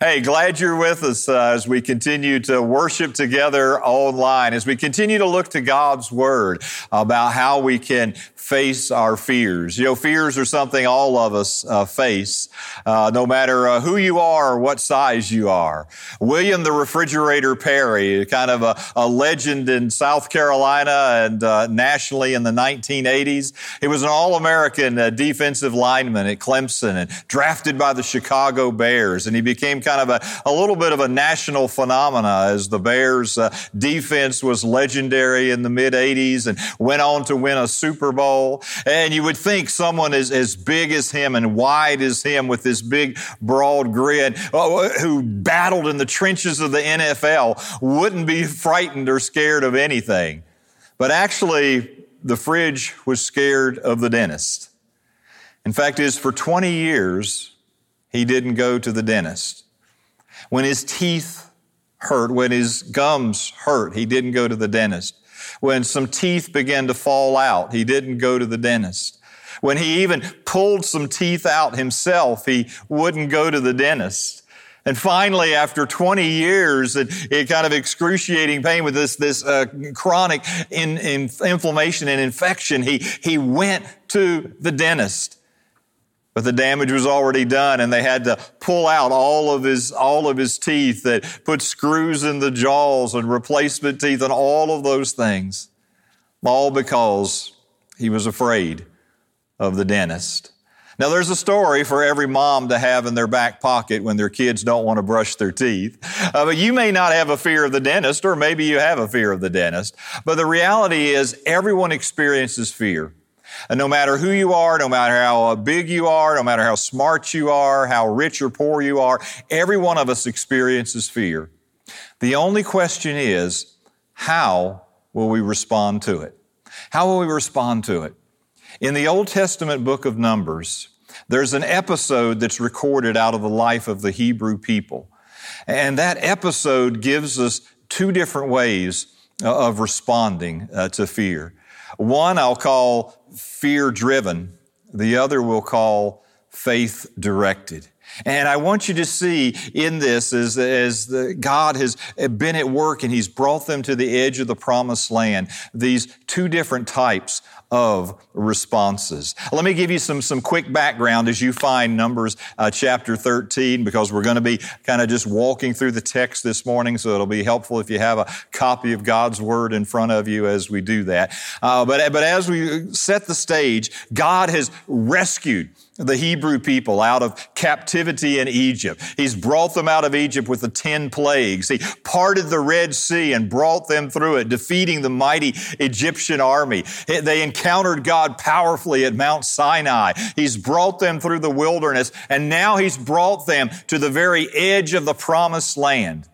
Hey, glad you're with us uh, as we continue to worship together online, as we continue to look to God's Word about how we can face our fears. You know, fears are something all of us uh, face, uh, no matter uh, who you are or what size you are. William the Refrigerator Perry, kind of a, a legend in South Carolina and uh, nationally in the 1980s. He was an All-American uh, defensive lineman at Clemson and drafted by the Chicago Bears, and he became kind of a, a little bit of a national phenomena as the Bears uh, defense was legendary in the mid 80s and went on to win a Super Bowl and you would think someone as, as big as him and wide as him with this big, broad grin, uh, who battled in the trenches of the NFL, wouldn't be frightened or scared of anything. But actually, the fridge was scared of the dentist. In fact, is for 20 years, he didn't go to the dentist. When his teeth hurt, when his gums hurt, he didn't go to the dentist. When some teeth began to fall out, he didn't go to the dentist. When he even pulled some teeth out himself, he wouldn't go to the dentist. And finally, after 20 years in kind of excruciating pain with this, this uh, chronic in, in inflammation and infection, he, he went to the dentist. But the damage was already done and they had to pull out all of his, all of his teeth that put screws in the jaws and replacement teeth and all of those things. All because he was afraid of the dentist. Now there's a story for every mom to have in their back pocket when their kids don't want to brush their teeth. Uh, but you may not have a fear of the dentist or maybe you have a fear of the dentist. But the reality is everyone experiences fear. And no matter who you are, no matter how big you are, no matter how smart you are, how rich or poor you are, every one of us experiences fear. The only question is, how will we respond to it? How will we respond to it? In the Old Testament book of Numbers, there's an episode that's recorded out of the life of the Hebrew people. And that episode gives us two different ways uh, of responding uh, to fear. One I'll call fear driven. The other we'll call faith directed. And I want you to see in this as, as the, God has been at work and He's brought them to the edge of the promised land, these two different types of responses. Let me give you some, some quick background as you find Numbers uh, chapter 13 because we're going to be kind of just walking through the text this morning, so it'll be helpful if you have a copy of God's Word in front of you as we do that. Uh, but, but as we set the stage, God has rescued the Hebrew people out of captivity in Egypt. He's brought them out of Egypt with the ten plagues. He parted the Red Sea and brought them through it, defeating the mighty Egyptian army. They encountered God powerfully at Mount Sinai. He's brought them through the wilderness and now he's brought them to the very edge of the promised land.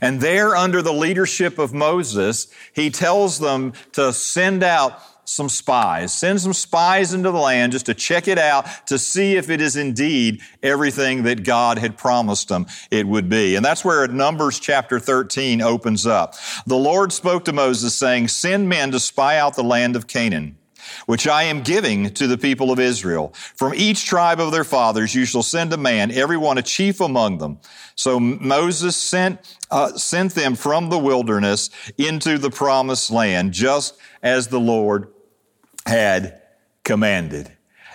And there under the leadership of Moses, he tells them to send out some spies. Send some spies into the land just to check it out to see if it is indeed everything that God had promised them it would be. And that's where Numbers chapter 13 opens up. The Lord spoke to Moses saying, send men to spy out the land of Canaan which I am giving to the people of Israel. From each tribe of their fathers you shall send a man, every one a chief among them. So Moses sent, uh, sent them from the wilderness into the promised land, just as the Lord had commanded.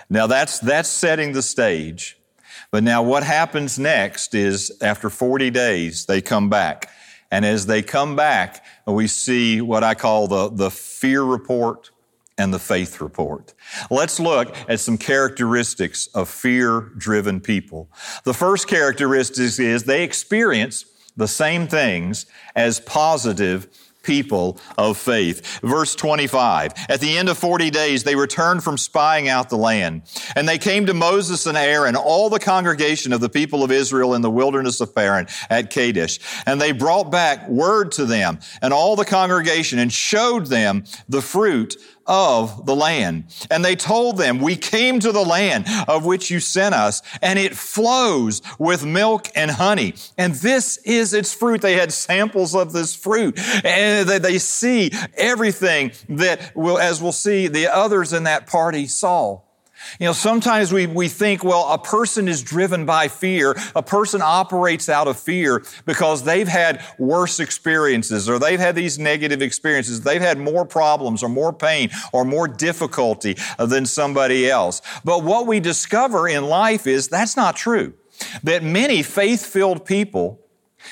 Now that's, that's setting the stage. But now what happens next is after 40 days, they come back. And as they come back, we see what I call the, the fear report and the faith report. Let's look at some characteristics of fear driven people. The first characteristic is they experience the same things as positive people of faith. Verse 25. At the end of 40 days, they returned from spying out the land. And they came to Moses and Aaron, all the congregation of the people of Israel in the wilderness of Paran at Kadesh. And they brought back word to them and all the congregation and showed them the fruit of the land. And they told them, we came to the land of which you sent us and it flows with milk and honey. And this is its fruit. They had samples of this fruit and they see everything that will, as we'll see, the others in that party saw. You know, sometimes we, we think, well, a person is driven by fear. A person operates out of fear because they've had worse experiences or they've had these negative experiences. They've had more problems or more pain or more difficulty than somebody else. But what we discover in life is that's not true. That many faith-filled people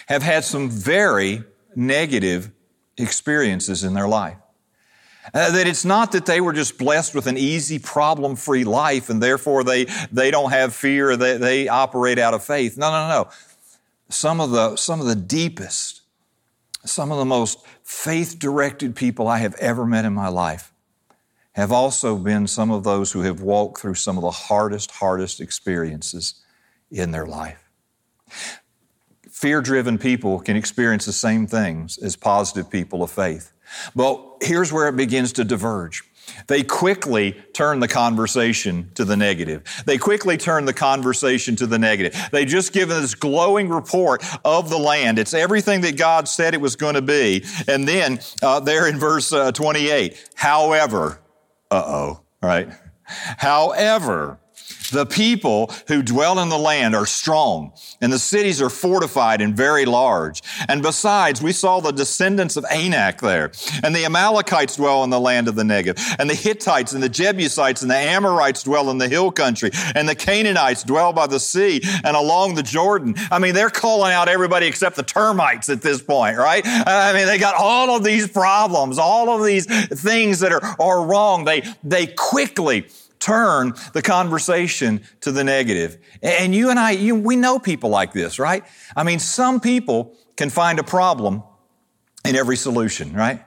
have had some very negative experiences in their life. Uh, that it's not that they were just blessed with an easy, problem free life and therefore they, they don't have fear, they, they operate out of faith. No, no, no. Some of, the, some of the deepest, some of the most faith directed people I have ever met in my life have also been some of those who have walked through some of the hardest, hardest experiences in their life. Fear driven people can experience the same things as positive people of faith. But here's where it begins to diverge. They quickly turn the conversation to the negative. They quickly turn the conversation to the negative. They just give this glowing report of the land. It's everything that God said it was going to be. And then uh, there in verse uh, 28, however, uh-oh, right? However, the people who dwell in the land are strong, and the cities are fortified and very large. And besides, we saw the descendants of Anak there, and the Amalekites dwell in the land of the Negev, and the Hittites and the Jebusites and the Amorites dwell in the hill country, and the Canaanites dwell by the sea and along the Jordan. I mean, they're calling out everybody except the termites at this point, right? I mean, they got all of these problems, all of these things that are, are wrong. They, they quickly turn the conversation to the negative. And you and I, you, we know people like this, right? I mean, some people can find a problem in every solution, right?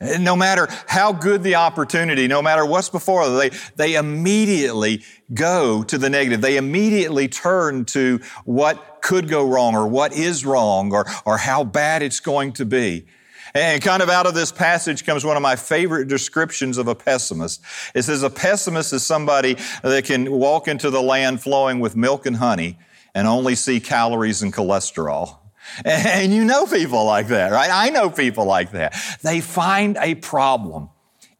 No matter how good the opportunity, no matter what's before them, they, they immediately go to the negative. They immediately turn to what could go wrong or what is wrong or, or how bad it's going to be. And kind of out of this passage comes one of my favorite descriptions of a pessimist. It says a pessimist is somebody that can walk into the land flowing with milk and honey and only see calories and cholesterol. And you know people like that, right? I know people like that. They find a problem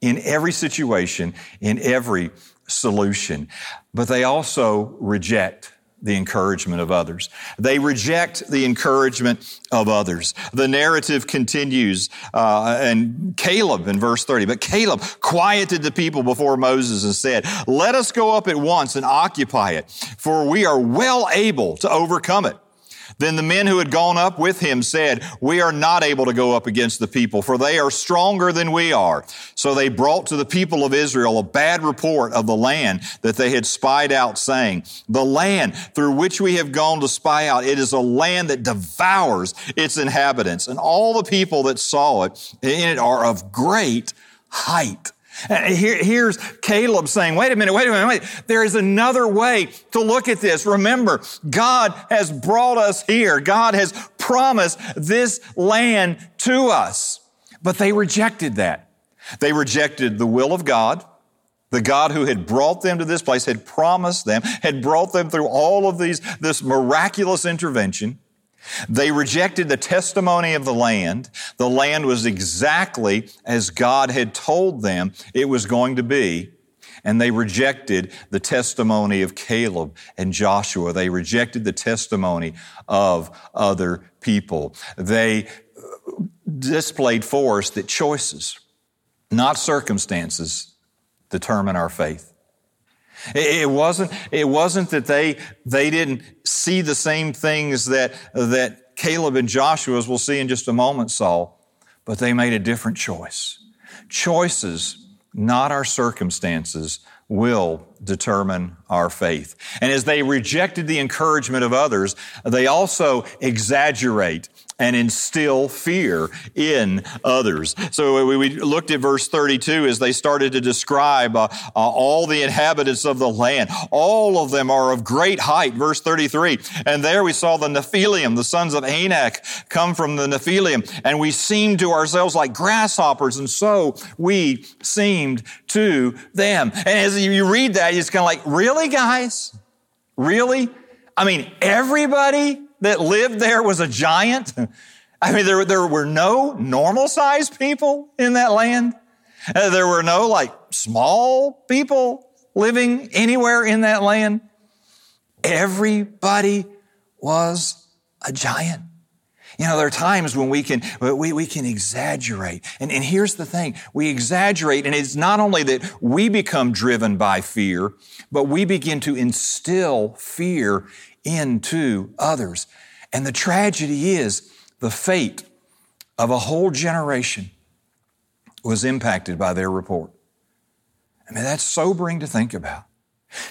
in every situation, in every solution, but they also reject the encouragement of others. They reject the encouragement of others. The narrative continues, uh, and Caleb in verse 30, but Caleb quieted the people before Moses and said, let us go up at once and occupy it, for we are well able to overcome it. Then the men who had gone up with him said, we are not able to go up against the people, for they are stronger than we are. So they brought to the people of Israel a bad report of the land that they had spied out, saying, the land through which we have gone to spy out, it is a land that devours its inhabitants. And all the people that saw it in it are of great height. Uh, here, here's Caleb saying, wait a minute, wait a minute, wait. There is another way to look at this. Remember, God has brought us here. God has promised this land to us. But they rejected that. They rejected the will of God. The God who had brought them to this place had promised them, had brought them through all of these, this miraculous intervention. They rejected the testimony of the land. The land was exactly as God had told them it was going to be. And they rejected the testimony of Caleb and Joshua. They rejected the testimony of other people. They uh, displayed for us that choices, not circumstances, determine our faith. It wasn't, it wasn't that they, they didn't see the same things that, that Caleb and Joshua, as we'll see in just a moment, saw, but they made a different choice. Choices, not our circumstances, will determine our faith. And as they rejected the encouragement of others, they also exaggerate and instill fear in others. So we looked at verse 32 as they started to describe uh, uh, all the inhabitants of the land. All of them are of great height, verse 33. And there we saw the Nephilim, the sons of Anak come from the Nephilim, and we seemed to ourselves like grasshoppers, and so we seemed to them. And as you read that, it's kind of like, really, guys? Really? I mean, everybody that lived there was a giant? I mean, there, there were no normal sized people in that land. Uh, there were no like small people living anywhere in that land? Everybody was a giant. You know, there are times when we can, we, we can exaggerate. And, and here's the thing. We exaggerate and it's not only that we become driven by fear, but we begin to instill fear into others. And the tragedy is the fate of a whole generation was impacted by their report. I mean, that's sobering to think about.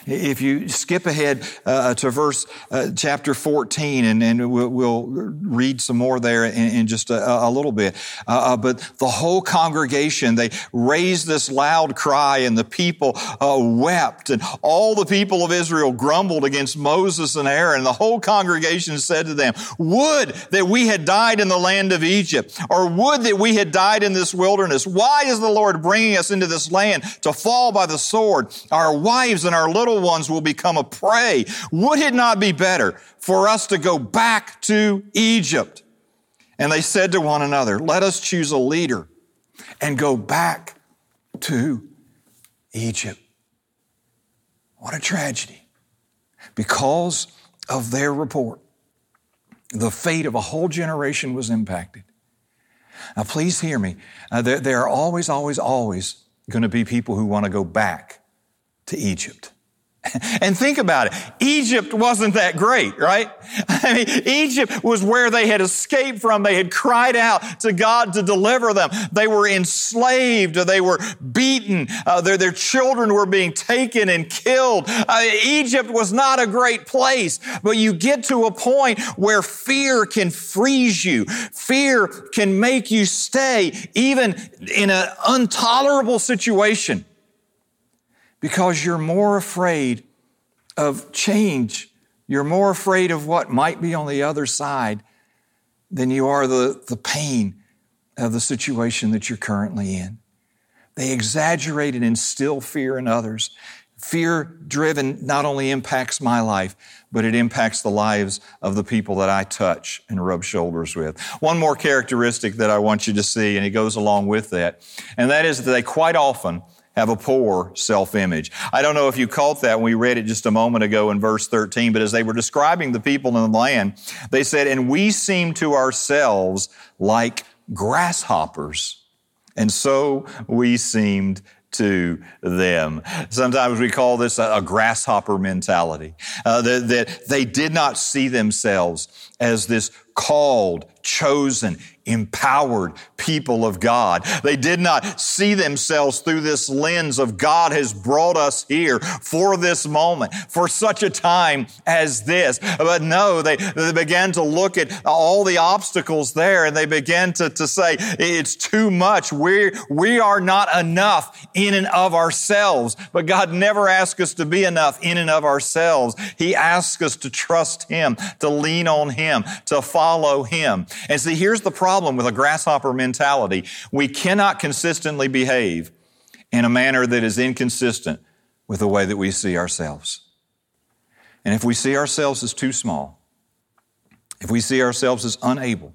If you skip ahead uh, to verse uh, chapter 14, and, and we'll, we'll, read some more there in, in just a, a, little bit. Uh, uh but the whole congregation, they raised this loud cry, and the people uh, wept, and all the people of Israel grumbled against Moses and Aaron. The whole congregation said to them, Would that we had died in the land of Egypt, or would that we had died in this wilderness. Why is the Lord bringing us into this land to fall by the sword? Our wives and our our little ones will become a prey. Would it not be better for us to go back to Egypt? And they said to one another, let us choose a leader and go back to Egypt. What a tragedy. Because of their report, the fate of a whole generation was impacted. Now, please hear me. Uh, there, there are always, always, always going to be people who want to go back to Egypt. And think about it. Egypt wasn't that great, right? I mean, Egypt was where they had escaped from. They had cried out to God to deliver them. They were enslaved. They were beaten. Uh, their, their children were being taken and killed. Uh, Egypt was not a great place, but you get to a point where fear can freeze you. Fear can make you stay even in an intolerable situation because you're more afraid of change. You're more afraid of what might be on the other side than you are the, the pain of the situation that you're currently in. They exaggerate and instill fear in others. Fear driven not only impacts my life, but it impacts the lives of the people that I touch and rub shoulders with. One more characteristic that I want you to see, and it goes along with that, and that is that they quite often have a poor self-image. I don't know if you caught that when we read it just a moment ago in verse 13, but as they were describing the people in the land, they said, and we seem to ourselves like grasshoppers. And so we seemed to them. Sometimes we call this a, a grasshopper mentality, uh, that, that they did not see themselves as this called, chosen, empowered people of God. They did not see themselves through this lens of God has brought us here for this moment, for such a time as this. But no, they, they began to look at all the obstacles there and they began to, to say, it's too much. We, we are not enough in and of ourselves. But God never asks us to be enough in and of ourselves. He asks us to trust Him, to lean on Him, to follow Him. And see, here's the problem with a grasshopper mentality. We cannot consistently behave in a manner that is inconsistent with the way that we see ourselves. And if we see ourselves as too small, if we see ourselves as unable,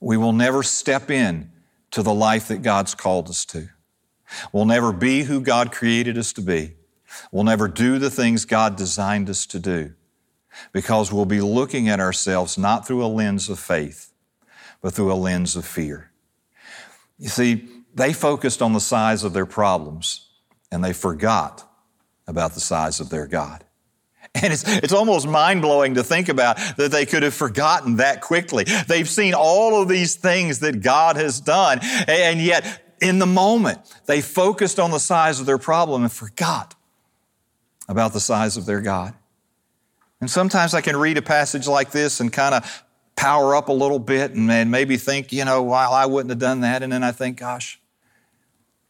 we will never step in to the life that God's called us to. We'll never be who God created us to be. We'll never do the things God designed us to do because we'll be looking at ourselves not through a lens of faith, but through a lens of fear. You see, they focused on the size of their problems and they forgot about the size of their God. And it's, it's almost mind blowing to think about that they could have forgotten that quickly. They've seen all of these things that God has done. And yet, in the moment, they focused on the size of their problem and forgot about the size of their God. And sometimes I can read a passage like this and kind of power up a little bit and, maybe think, you know, well, I wouldn't have done that. And then I think, gosh,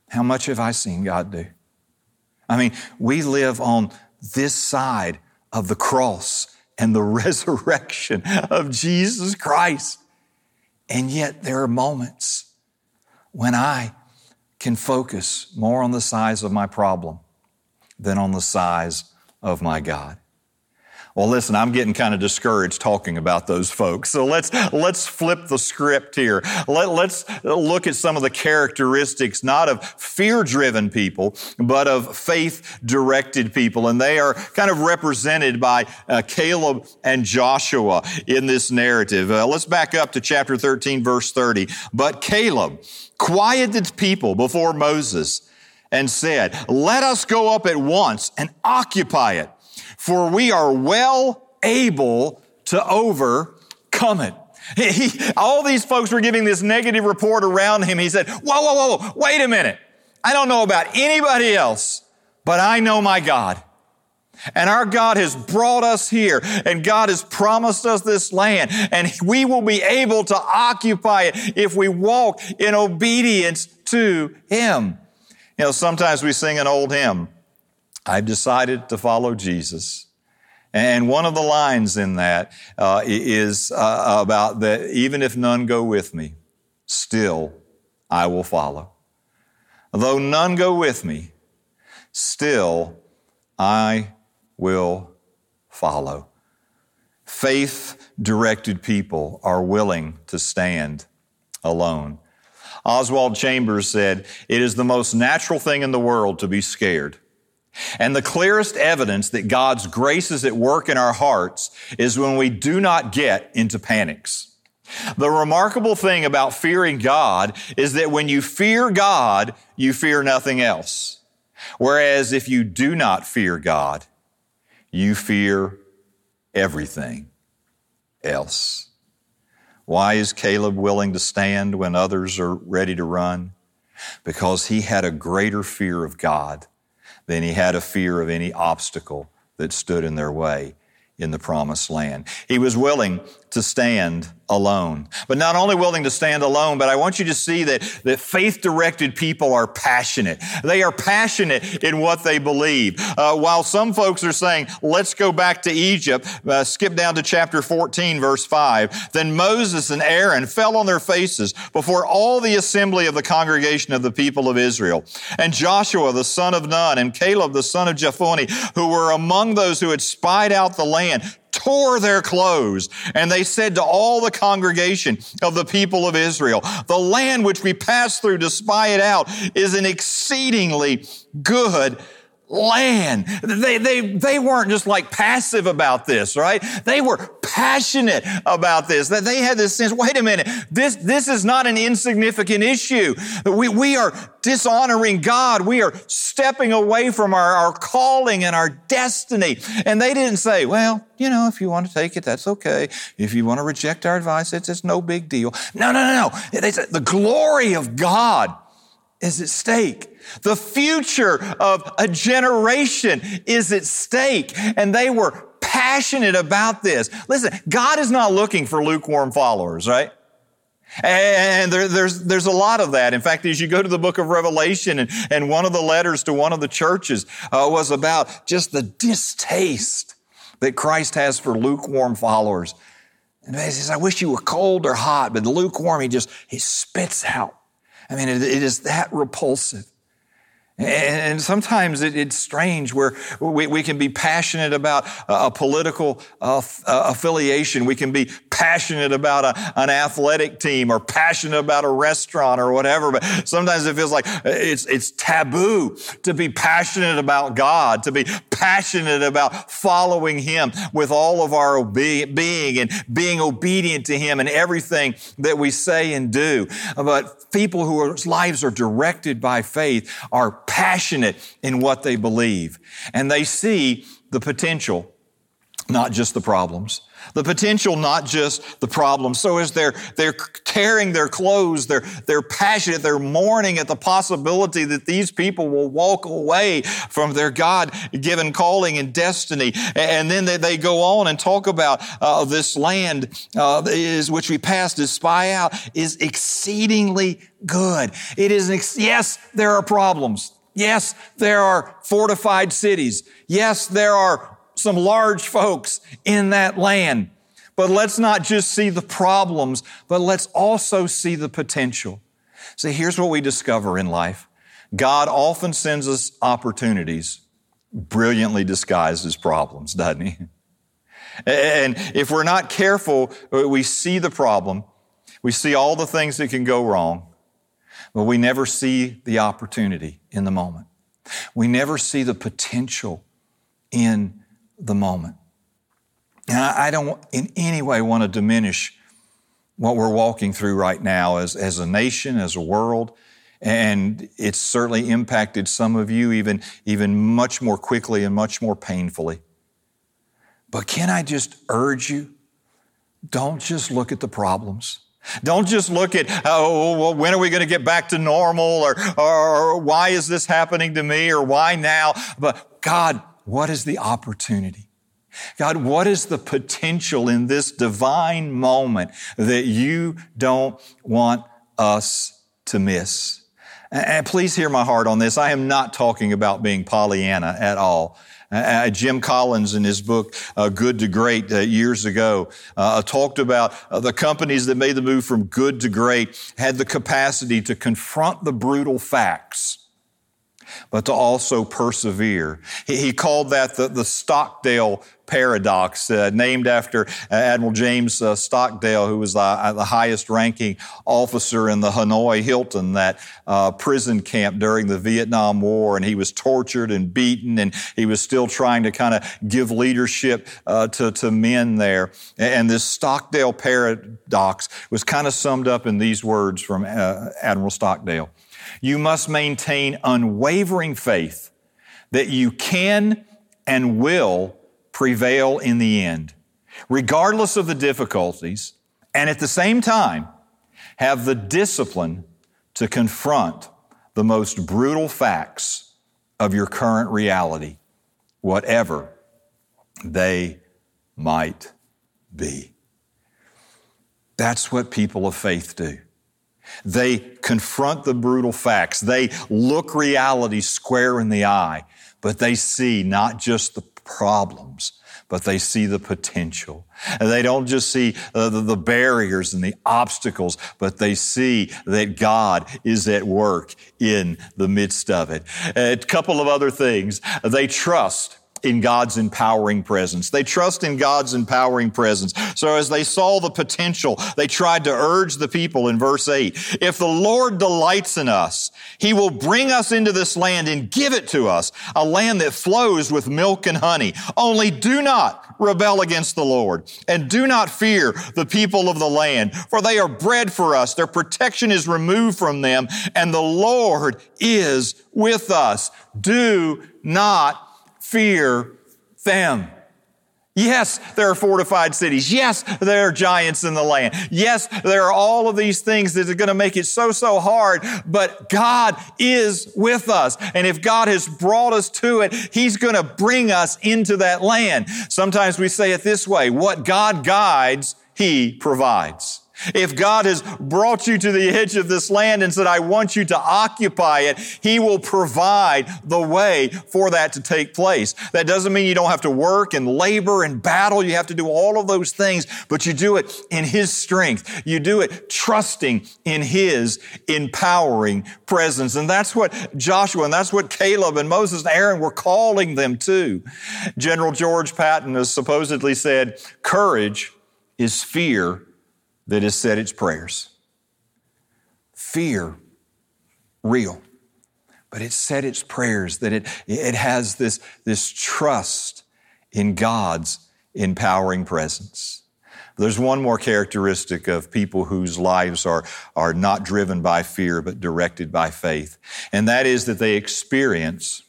how much have I seen God do? I mean, we live on this side of the cross and the resurrection of Jesus Christ. And yet there are moments when I can focus more on the size of my problem than on the size of my God. Well, listen, I'm getting kind of discouraged talking about those folks. So let's, let's flip the script here. Let, let's look at some of the characteristics, not of fear-driven people, but of faith-directed people. And they are kind of represented by uh, Caleb and Joshua in this narrative. Uh, let's back up to chapter 13, verse 30. But Caleb quieted people before Moses and said, let us go up at once and occupy it for we are well able to overcome it. He, all these folks were giving this negative report around him. He said, whoa, whoa, whoa, wait a minute. I don't know about anybody else, but I know my God. And our God has brought us here and God has promised us this land and we will be able to occupy it if we walk in obedience to Him. You know, sometimes we sing an old hymn. I've decided to follow Jesus. And one of the lines in that uh, is uh, about that even if none go with me, still I will follow. Though none go with me, still I will follow. Faith directed people are willing to stand alone. Oswald Chambers said, It is the most natural thing in the world to be scared. And the clearest evidence that God's grace is at work in our hearts is when we do not get into panics. The remarkable thing about fearing God is that when you fear God, you fear nothing else. Whereas if you do not fear God, you fear everything else. Why is Caleb willing to stand when others are ready to run? Because he had a greater fear of God than he had a fear of any obstacle that stood in their way in the promised land. He was willing to stand alone. But not only willing to stand alone, but I want you to see that, that faith directed people are passionate. They are passionate in what they believe. Uh, while some folks are saying, let's go back to Egypt, uh, skip down to chapter 14, verse 5. Then Moses and Aaron fell on their faces before all the assembly of the congregation of the people of Israel. And Joshua, the son of Nun, and Caleb, the son of Jephunneh, who were among those who had spied out the land, tore their clothes. And they said to all the congregation of the people of Israel, the land which we passed through to spy it out is an exceedingly good land. They, they, they weren't just like passive about this, right? They were passionate about this. That they had this sense, wait a minute, this, this is not an insignificant issue. We, we are dishonoring God. We are stepping away from our, our calling and our destiny. And they didn't say, well, you know, if you want to take it, that's okay. If you want to reject our advice, it's, it's no big deal. No, no, no, no. They said the glory of God is at stake. The future of a generation is at stake. And they were passionate about this. Listen, God is not looking for lukewarm followers, right? And there, there's, there's a lot of that. In fact, as you go to the book of Revelation and, and one of the letters to one of the churches uh, was about just the distaste that Christ has for lukewarm followers. And he says, I wish you were cold or hot, but lukewarm, he just, he spits out. I mean, it, it is that repulsive. And sometimes it's strange where we, can be passionate about a political uh, affiliation. We can be passionate about an athletic team or passionate about a restaurant or whatever. But sometimes it feels like it's, it's taboo to be passionate about God, to be passionate about following Him with all of our being and being obedient to Him and everything that we say and do. But people whose lives are directed by faith are passionate in what they believe. And they see the potential, not just the problems. The potential, not just the problem. So as they're, they're tearing their clothes, they're, they're passionate, they're mourning at the possibility that these people will walk away from their God-given calling and destiny. And then they, they go on and talk about uh, this land uh, is which we passed to spy out is exceedingly good. It is, yes, there are problems. Yes, there are fortified cities. Yes, there are some large folks in that land. But let's not just see the problems, but let's also see the potential. See, here's what we discover in life. God often sends us opportunities, brilliantly disguised as problems, doesn't he? And if we're not careful, uh, we see the problem. We see all the things that can go wrong, but we never see the opportunity in the moment. We never see the potential in the moment. And I don't in any way want to diminish what we're walking through right now as, as a nation, as a world. And it's certainly impacted some of you even, even much more quickly and much more painfully. But can I just urge you? Don't just look at the problems. Don't just look at, oh, well, when are we going to get back to normal? Or, or why is this happening to me? Or why now? But God, what is the opportunity? God, what is the potential in this divine moment that you don't want us to miss? And please hear my heart on this. I am not talking about being Pollyanna at all. Uh, Jim Collins, in his book uh, "Good to Great" uh, years ago, uh, talked about uh, the companies that made the move from good to great had the capacity to confront the brutal facts but to also persevere. He, he called that the, the Stockdale paradox, uh, named after uh, Admiral James uh, Stockdale, who was the, the, highest ranking officer in the Hanoi Hilton, that uh, prison camp during the Vietnam War. And he was tortured and beaten, and he was still trying to kind of give leadership uh, to, to men there. And this Stockdale paradox was kind of summed up in these words from uh, Admiral Stockdale you must maintain unwavering faith that you can and will prevail in the end, regardless of the difficulties, and at the same time, have the discipline to confront the most brutal facts of your current reality, whatever they might be. That's what people of faith do. They confront the brutal facts. They look reality square in the eye, but they see not just the problems, but they see the potential. And they don't just see uh, the, the barriers and the obstacles, but they see that God is at work in the midst of it. A couple of other things. They trust in God's empowering presence. They trust in God's empowering presence. So as they saw the potential, they tried to urge the people in verse 8, if the Lord delights in us, he will bring us into this land and give it to us, a land that flows with milk and honey. Only do not rebel against the Lord and do not fear the people of the land, for they are bread for us. Their protection is removed from them and the Lord is with us. Do not fear them. Yes, there are fortified cities. Yes, there are giants in the land. Yes, there are all of these things that are going to make it so, so hard, but God is with us. And if God has brought us to it, He's going to bring us into that land. Sometimes we say it this way, what God guides, He provides. If God has brought you to the edge of this land and said, I want you to occupy it, He will provide the way for that to take place. That doesn't mean you don't have to work and labor and battle. You have to do all of those things, but you do it in His strength. You do it trusting in His empowering presence. And that's what Joshua and that's what Caleb and Moses and Aaron were calling them to. General George Patton has supposedly said, courage is fear that has said its prayers. Fear, real. But it said its prayers, that it, it has this, this trust in God's empowering presence. There's one more characteristic of people whose lives are, are not driven by fear, but directed by faith. And that is that they experience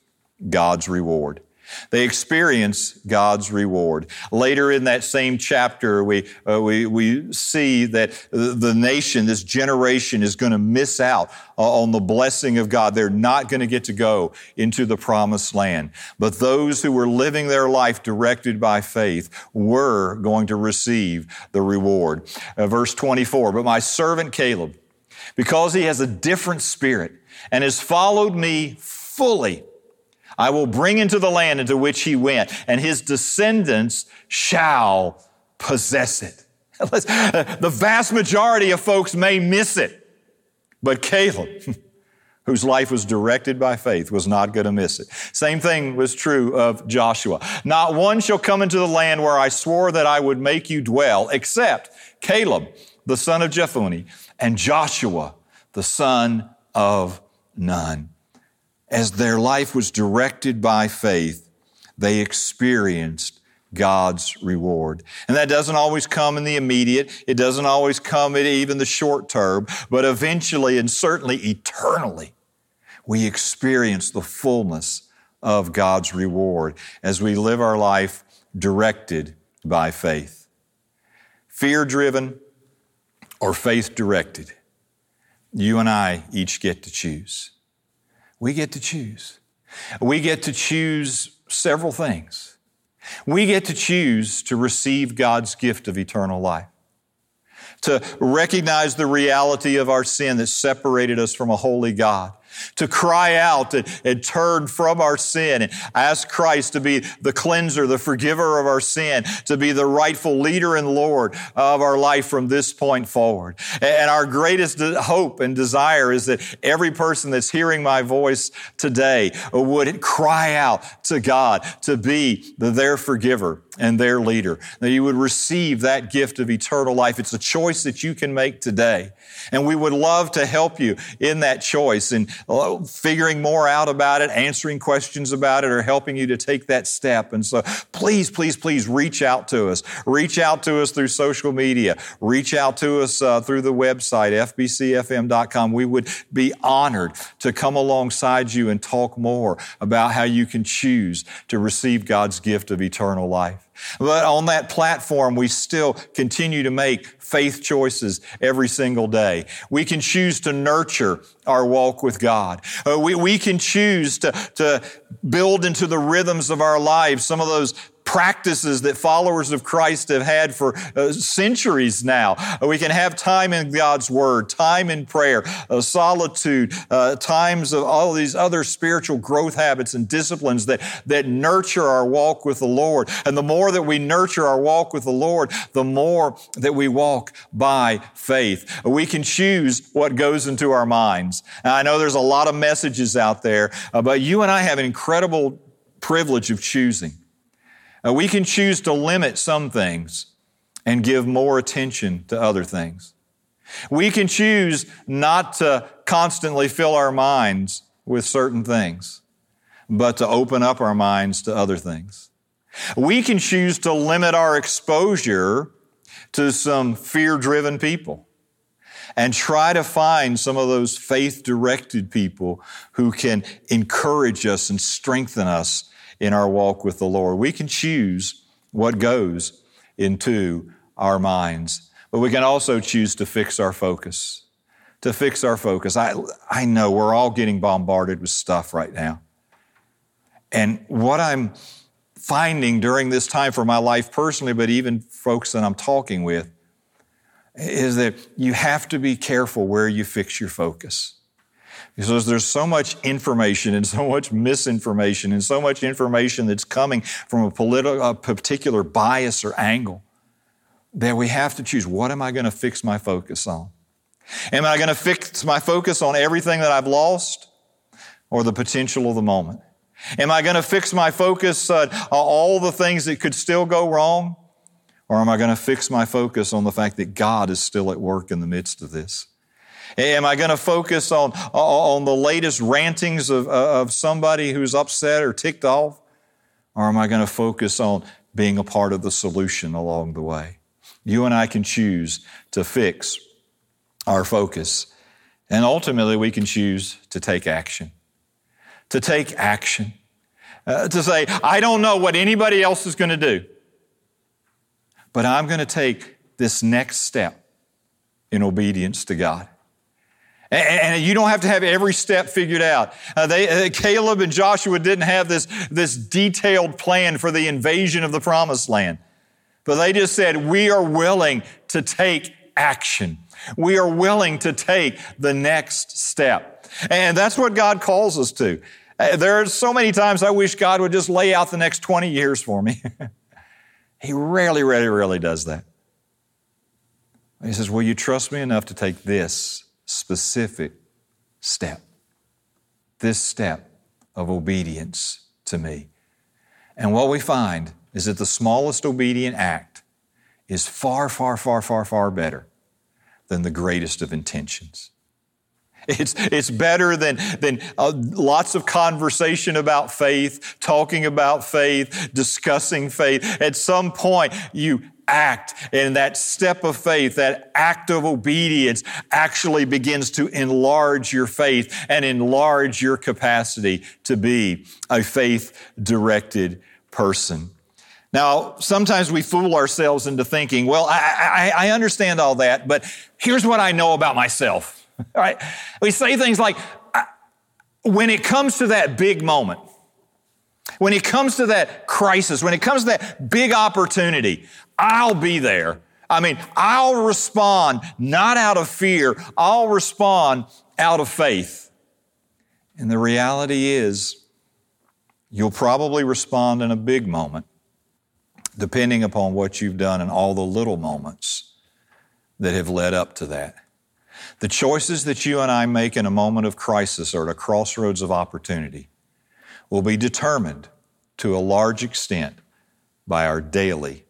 God's reward. They experience God's reward. Later in that same chapter, we, uh, we, we see that the nation, this generation is going to miss out on the blessing of God. They're not going to get to go into the promised land. But those who were living their life directed by faith were going to receive the reward. Uh, verse 24, but my servant Caleb, because he has a different spirit and has followed me fully, I will bring into the land into which he went, and his descendants shall possess it. the vast majority of folks may miss it, but Caleb, whose life was directed by faith was not going to miss it. Same thing was true of Joshua. Not one shall come into the land where I swore that I would make you dwell, except Caleb, the son of Jephunneh, and Joshua, the son of Nun. As their life was directed by faith, they experienced God's reward. And that doesn't always come in the immediate. It doesn't always come in even the short term, but eventually and certainly eternally, we experience the fullness of God's reward as we live our life directed by faith. Fear driven or faith directed. You and I each get to choose. We get to choose. We get to choose several things. We get to choose to receive God's gift of eternal life, to recognize the reality of our sin that separated us from a holy God, to cry out and, and, turn from our sin and ask Christ to be the cleanser, the forgiver of our sin, to be the rightful leader and Lord of our life from this point forward. And our greatest hope and desire is that every person that's hearing my voice today would cry out to God to be their forgiver and their leader, that you would receive that gift of eternal life. It's a choice that you can make today. And we would love to help you in that choice and uh, figuring more out about it, answering questions about it, or helping you to take that step. And so please, please, please reach out to us. Reach out to us through social media. Reach out to us uh, through the website, fbcfm.com. We would be honored to come alongside you and talk more about how you can choose to receive God's gift of eternal life. But on that platform, we still continue to make faith choices every single day. We can choose to nurture our walk with God. Uh, we, we can choose to, to build into the rhythms of our lives some of those practices that followers of Christ have had for uh, centuries now. We can have time in God's Word, time in prayer, uh, solitude, uh, times of all these other spiritual growth habits and disciplines that, that nurture our walk with the Lord. And the more that we nurture our walk with the Lord, the more that we walk by faith. We can choose what goes into our minds. Now, I know there's a lot of messages out there, uh, but you and I have an incredible privilege of choosing. Uh, we can choose to limit some things and give more attention to other things. We can choose not to constantly fill our minds with certain things, but to open up our minds to other things. We can choose to limit our exposure to some fear driven people and try to find some of those faith directed people who can encourage us and strengthen us in our walk with the Lord. We can choose what goes into our minds, but we can also choose to fix our focus. To fix our focus. I, I know we're all getting bombarded with stuff right now. And what I'm finding during this time for my life personally, but even folks that I'm talking with, is that you have to be careful where you fix your focus. Because there's so much information and so much misinformation and so much information that's coming from a, political, a particular bias or angle that we have to choose what am I going to fix my focus on? Am I going to fix my focus on everything that I've lost or the potential of the moment? Am I going to fix my focus uh, on all the things that could still go wrong? Or am I going to fix my focus on the fact that God is still at work in the midst of this? Am I going to focus on, on the latest rantings of, of somebody who's upset or ticked off? Or am I going to focus on being a part of the solution along the way? You and I can choose to fix our focus. And ultimately, we can choose to take action. To take action. Uh, to say, I don't know what anybody else is going to do, but I'm going to take this next step in obedience to God. And, you don't have to have every step figured out. Uh, they, uh, Caleb and Joshua didn't have this, this detailed plan for the invasion of the promised land. But they just said, we are willing to take action. We are willing to take the next step. And that's what God calls us to. Uh, there are so many times I wish God would just lay out the next 20 years for me. he rarely, rarely, rarely does that. He says, Will you trust me enough to take this specific step. this step of obedience to me. And what we find is that the smallest obedient act is far, far, far, far, far better than the greatest of intentions. It's, it's better than, than uh, lots of conversation about faith, talking about faith, discussing faith. At some point, you act and that step of faith, that act of obedience actually begins to enlarge your faith and enlarge your capacity to be a faith directed person. Now, sometimes we fool ourselves into thinking, well, I, I, I understand all that, but here's what I know about myself. Right? We say things like, when it comes to that big moment, when it comes to that crisis, when it comes to that big opportunity, I'll be there. I mean, I'll respond not out of fear, I'll respond out of faith. And the reality is, you'll probably respond in a big moment, depending upon what you've done in all the little moments that have led up to that. The choices that you and I make in a moment of crisis or at a crossroads of opportunity will be determined to a large extent by our daily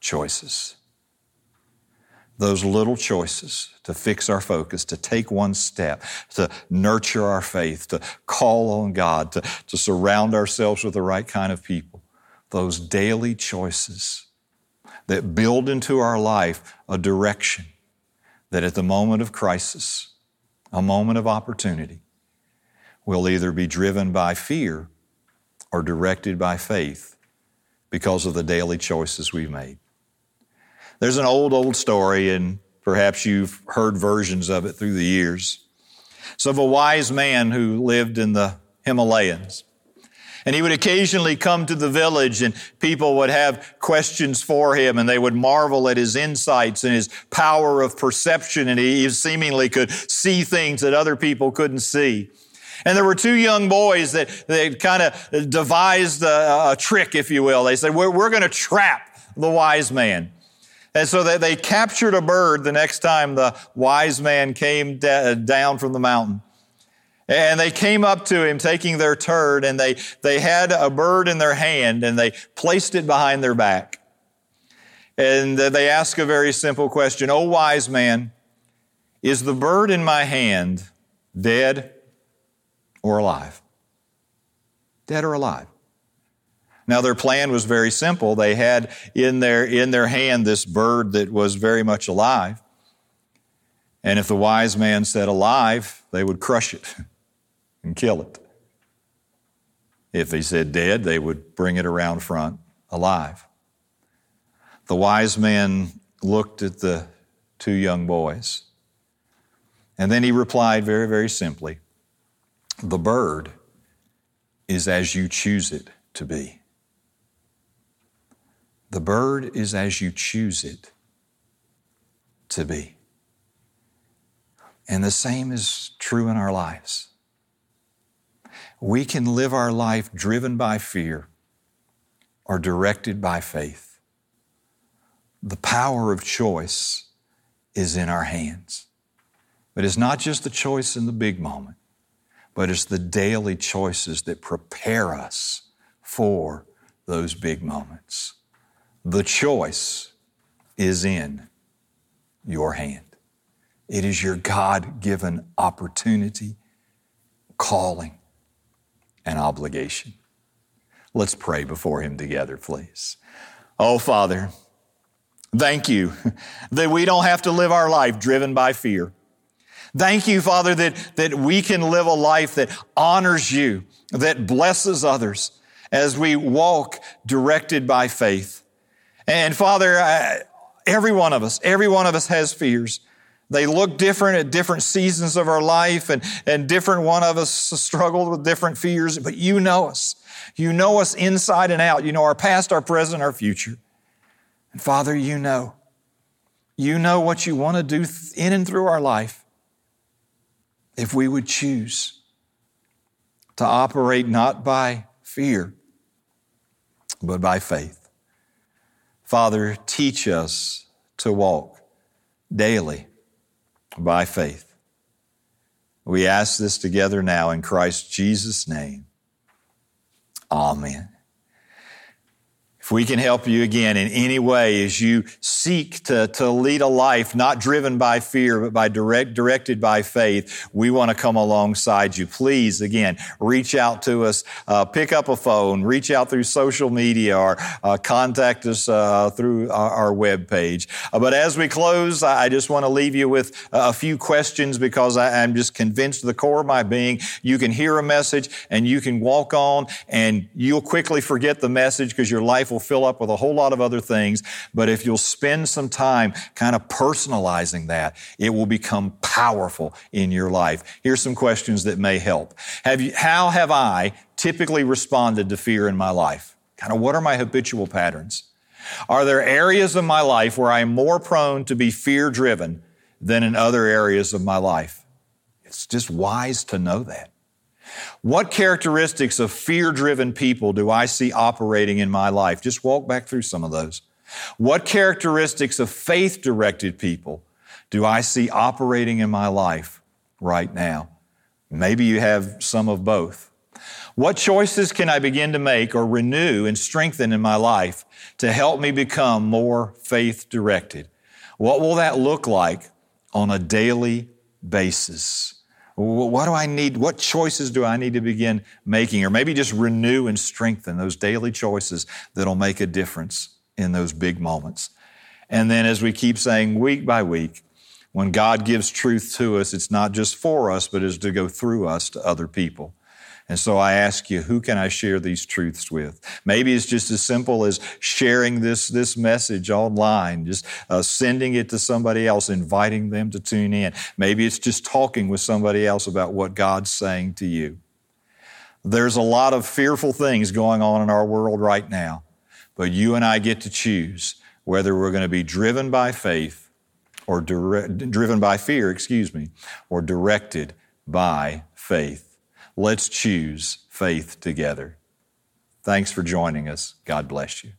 choices. Those little choices to fix our focus, to take one step, to nurture our faith, to call on God, to, to surround ourselves with the right kind of people. Those daily choices that build into our life a direction that at the moment of crisis, a moment of opportunity, will either be driven by fear or directed by faith because of the daily choices we've made. There's an old, old story, and perhaps you've heard versions of it through the years. It's of a wise man who lived in the Himalayas. And he would occasionally come to the village and people would have questions for him and they would marvel at his insights and his power of perception and he seemingly could see things that other people couldn't see. And there were two young boys that, that kind of devised a, a, trick, if you will. They said, we're, we're going to trap the wise man. And so they, they captured a bird the next time the wise man came da- down from the mountain. And they came up to him taking their turd and they, they had a bird in their hand and they placed it behind their back. And they ask a very simple question. Oh, wise man, is the bird in my hand dead or alive? Dead or alive? Now their plan was very simple. They had in their, in their hand this bird that was very much alive. And if the wise man said alive, they would crush it. and kill it. If they said dead, they would bring it around front alive. The wise man looked at the two young boys, and then he replied very, very simply The bird is as you choose it to be. The bird is as you choose it to be. And the same is true in our lives we can live our life driven by fear or directed by faith. The power of choice is in our hands. But it's not just the choice in the big moment, but it's the daily choices that prepare us for those big moments. The choice is in your hand. It is your God given opportunity, calling, and obligation. Let's pray before Him together, please. Oh, Father, thank you that we don't have to live our life driven by fear. Thank you, Father, that, that we can live a life that honors you, that blesses others as we walk directed by faith. And Father, every one of us, every one of us has fears. They look different at different seasons of our life and, and different one of us struggled with different fears, but you know us. You know us inside and out. You know our past, our present, our future. And Father, you know. You know what you want to do in and through our life. If we would choose to operate not by fear, but by faith. Father, teach us to walk daily by faith. We ask this together now in Christ Jesus' name. Amen. We can help you again in any way as you seek to, to lead a life not driven by fear, but by direct, directed by faith, we want to come alongside you. Please, again, reach out to us, uh, pick up a phone, reach out through social media or uh, contact us uh, through our, our web page. Uh, but as we close, I just want to leave you with a few questions because I, I'm just convinced to the core of my being you can hear a message and you can walk on and you'll quickly forget the message because your life will fill up with a whole lot of other things. But if you'll spend some time kind of personalizing that, it will become powerful in your life. Here's some questions that may help. Have you, how have I typically responded to fear in my life? Kind of what are my habitual patterns? Are there areas of my life where I am more prone to be fear driven than in other areas of my life? It's just wise to know that. What characteristics of fear driven people do I see operating in my life? Just walk back through some of those. What characteristics of faith directed people do I see operating in my life right now? Maybe you have some of both. What choices can I begin to make or renew and strengthen in my life to help me become more faith directed? What will that look like on a daily basis? What do I need? What choices do I need to begin making? Or maybe just renew and strengthen those daily choices that'll make a difference in those big moments. And then as we keep saying week by week, when God gives truth to us, it's not just for us, but is to go through us to other people. And so I ask you, who can I share these truths with? Maybe it's just as simple as sharing this, this message online, just uh, sending it to somebody else, inviting them to tune in. Maybe it's just talking with somebody else about what God's saying to you. There's a lot of fearful things going on in our world right now, but you and I get to choose whether we're going to be driven by faith or dire- driven by fear, excuse me, or directed by faith. Let's choose faith together. Thanks for joining us. God bless you.